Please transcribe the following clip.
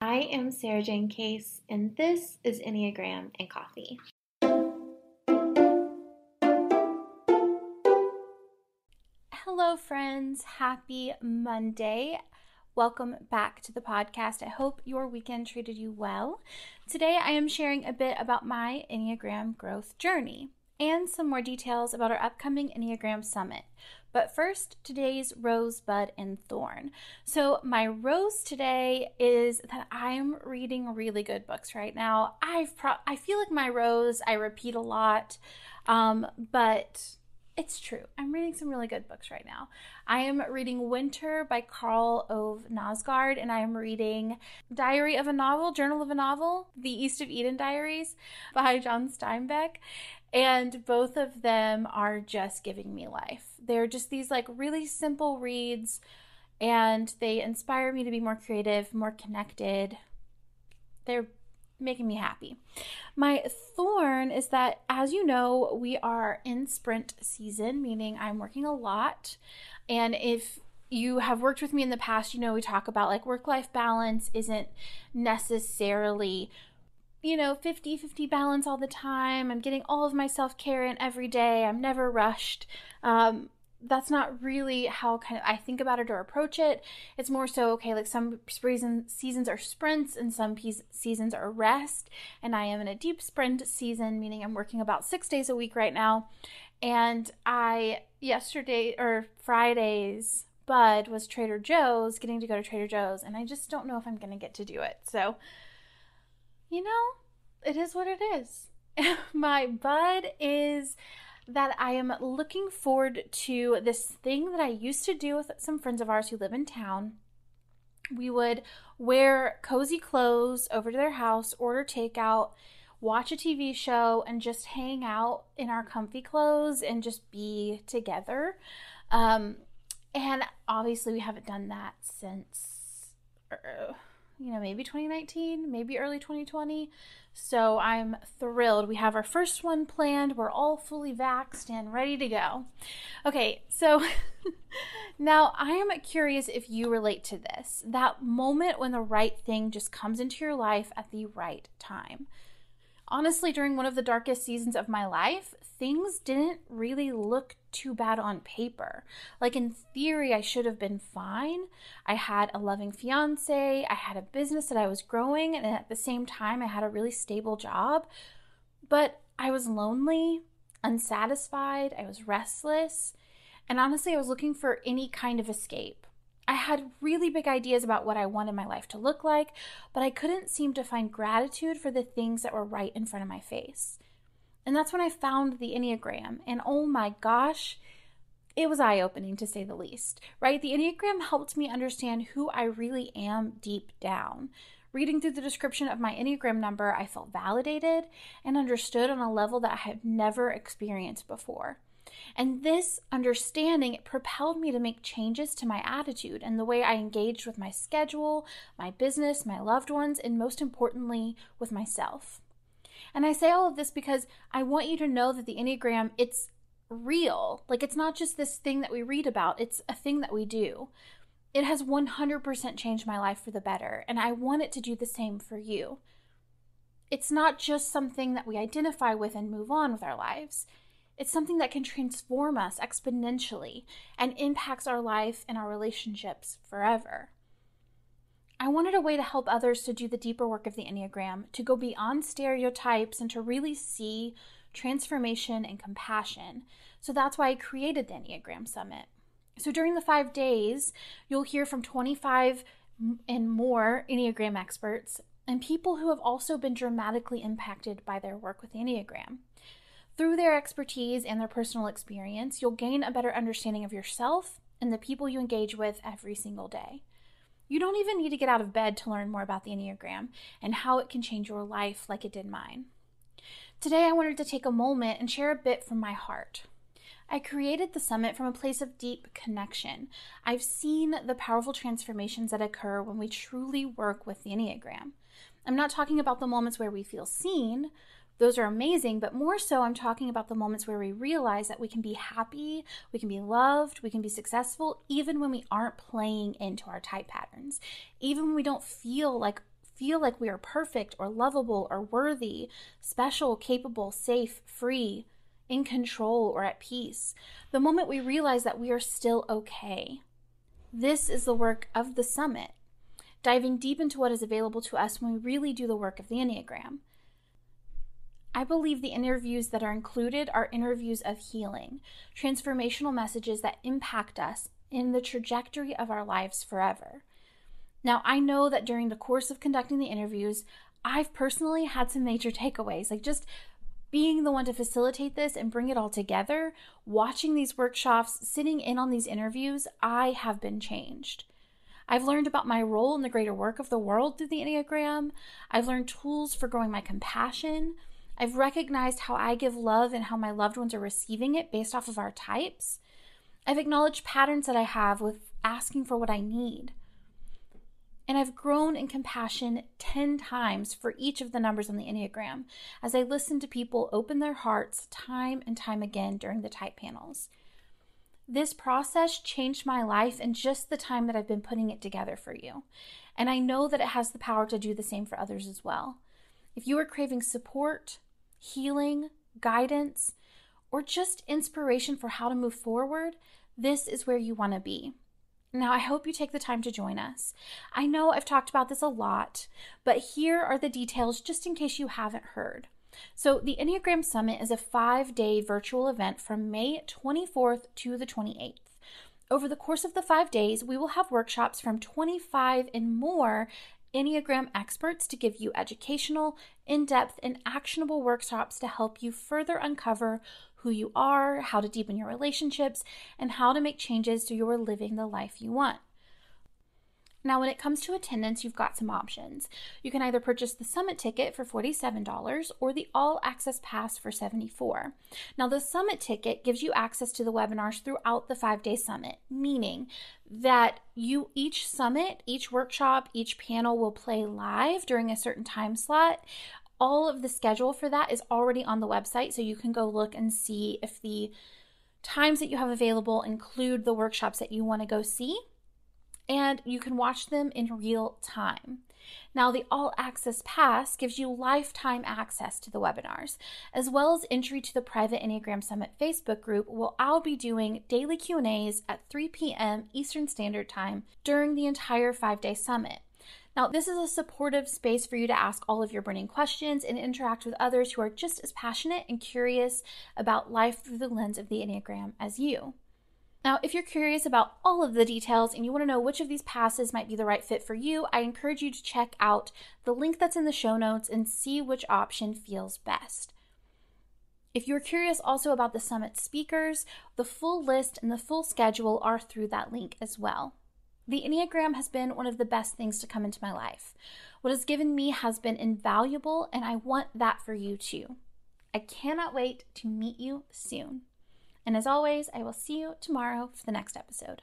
I am Sarajane Case, and this is Enneagram and Coffee. Hello, friends. Happy Monday. Welcome back to the podcast. I hope your weekend treated you well. Today, I am sharing a bit about my Enneagram growth journey and some more details about our upcoming Enneagram Summit. But first, today's rosebud and thorn. So, my rose today is that I'm reading really good books right now. I've pro- I feel like my rose I repeat a lot, um, but it's true. I'm reading some really good books right now. I am reading Winter by Karl Ove Knausgaard, and I am reading Diary of a Novel, Journal of a Novel, The East of Eden Diaries by John Steinbeck. And both of them are just giving me life. They're just these like really simple reads, and they inspire me to be more creative, more connected. They're making me happy. My thorn is that, as you know, we are in sprint season, meaning I'm working a lot. And if you have worked with me in the past, you know, we talk about like work life balance isn't necessarily, you know, 50 50 balance all the time. I'm getting all of my self care in every day. I'm never rushed. Um, that's not really how kind of I think about it or approach it. It's more so okay, like some season, seasons are sprints and some pe- seasons are rest. And I am in a deep sprint season, meaning I'm working about six days a week right now. And I yesterday or Friday's bud was Trader Joe's, getting to go to Trader Joe's, and I just don't know if I'm gonna get to do it. So, you know, it is what it is. My bud is that I am looking forward to this thing that I used to do with some friends of ours who live in town. We would wear cozy clothes over to their house, order takeout, watch a TV show, and just hang out in our comfy clothes and just be together. Um, and obviously, we haven't done that since, uh, you know, maybe 2019, maybe early 2020. So I'm thrilled. We have our first one planned. We're all fully vaxxed and ready to go. Okay, so now I am curious if you relate to this that moment when the right thing just comes into your life at the right time. Honestly, during one of the darkest seasons of my life, things didn't really look too bad on paper. Like, in theory, I should have been fine. I had a loving fiance, I had a business that I was growing, and at the same time, I had a really stable job. But I was lonely, unsatisfied, I was restless, and honestly, I was looking for any kind of escape. I had really big ideas about what I wanted my life to look like, but I couldn't seem to find gratitude for the things that were right in front of my face. And that's when I found the Enneagram. And oh my gosh, it was eye opening to say the least, right? The Enneagram helped me understand who I really am deep down. Reading through the description of my Enneagram number, I felt validated and understood on a level that I had never experienced before. And this understanding it propelled me to make changes to my attitude and the way I engaged with my schedule, my business, my loved ones, and most importantly, with myself. And I say all of this because I want you to know that the Enneagram, it's real. Like it's not just this thing that we read about, it's a thing that we do. It has 100% changed my life for the better, and I want it to do the same for you. It's not just something that we identify with and move on with our lives. It's something that can transform us exponentially and impacts our life and our relationships forever. I wanted a way to help others to do the deeper work of the Enneagram, to go beyond stereotypes and to really see transformation and compassion. So that's why I created the Enneagram Summit. So during the five days, you'll hear from 25 and more Enneagram experts and people who have also been dramatically impacted by their work with the Enneagram. Through their expertise and their personal experience, you'll gain a better understanding of yourself and the people you engage with every single day. You don't even need to get out of bed to learn more about the Enneagram and how it can change your life like it did mine. Today, I wanted to take a moment and share a bit from my heart. I created the summit from a place of deep connection. I've seen the powerful transformations that occur when we truly work with the Enneagram. I'm not talking about the moments where we feel seen, those are amazing, but more so, I'm talking about the moments where we realize that we can be happy, we can be loved, we can be successful, even when we aren't playing into our type patterns, even when we don't feel like feel like we are perfect or lovable or worthy, special, capable, safe, free, in control, or at peace. The moment we realize that we are still okay. This is the work of the summit, diving deep into what is available to us when we really do the work of the Enneagram. I believe the interviews that are included are interviews of healing, transformational messages that impact us in the trajectory of our lives forever. Now, I know that during the course of conducting the interviews, I've personally had some major takeaways, like just being the one to facilitate this and bring it all together, watching these workshops, sitting in on these interviews, I have been changed. I've learned about my role in the greater work of the world through the Enneagram. I've learned tools for growing my compassion. I've recognized how I give love and how my loved ones are receiving it based off of our types. I've acknowledged patterns that I have with asking for what I need. And I've grown in compassion 10 times for each of the numbers on the Enneagram as I listen to people open their hearts time and time again during the type panels. This process changed my life in just the time that I've been putting it together for you. And I know that it has the power to do the same for others as well. If you are craving support, healing, guidance, or just inspiration for how to move forward, this is where you want to be. Now, I hope you take the time to join us. I know I've talked about this a lot, but here are the details just in case you haven't heard. So, the Enneagram Summit is a five day virtual event from May 24th to the 28th. Over the course of the five days, we will have workshops from 25 and more Enneagram experts to give you educational, in depth, and actionable workshops to help you further uncover who you are, how to deepen your relationships, and how to make changes so you're living the life you want. Now, when it comes to attendance, you've got some options. You can either purchase the summit ticket for $47 or the all access pass for 74. Now, the summit ticket gives you access to the webinars throughout the five day summit, meaning that you each summit, each workshop, each panel will play live during a certain time slot. All of the schedule for that is already on the website, so you can go look and see if the times that you have available include the workshops that you want to go see and you can watch them in real time. Now, the All Access Pass gives you lifetime access to the webinars, as well as entry to the private Enneagram Summit Facebook group, where I'll be doing daily Q&As at 3 p.m. Eastern Standard Time during the entire 5-day summit. Now, this is a supportive space for you to ask all of your burning questions and interact with others who are just as passionate and curious about life through the lens of the Enneagram as you. Now, if you're curious about all of the details and you want to know which of these passes might be the right fit for you, I encourage you to check out the link that's in the show notes and see which option feels best. If you're curious also about the summit speakers, the full list and the full schedule are through that link as well. The Enneagram has been one of the best things to come into my life. What has given me has been invaluable, and I want that for you too. I cannot wait to meet you soon. And as always, I will see you tomorrow for the next episode.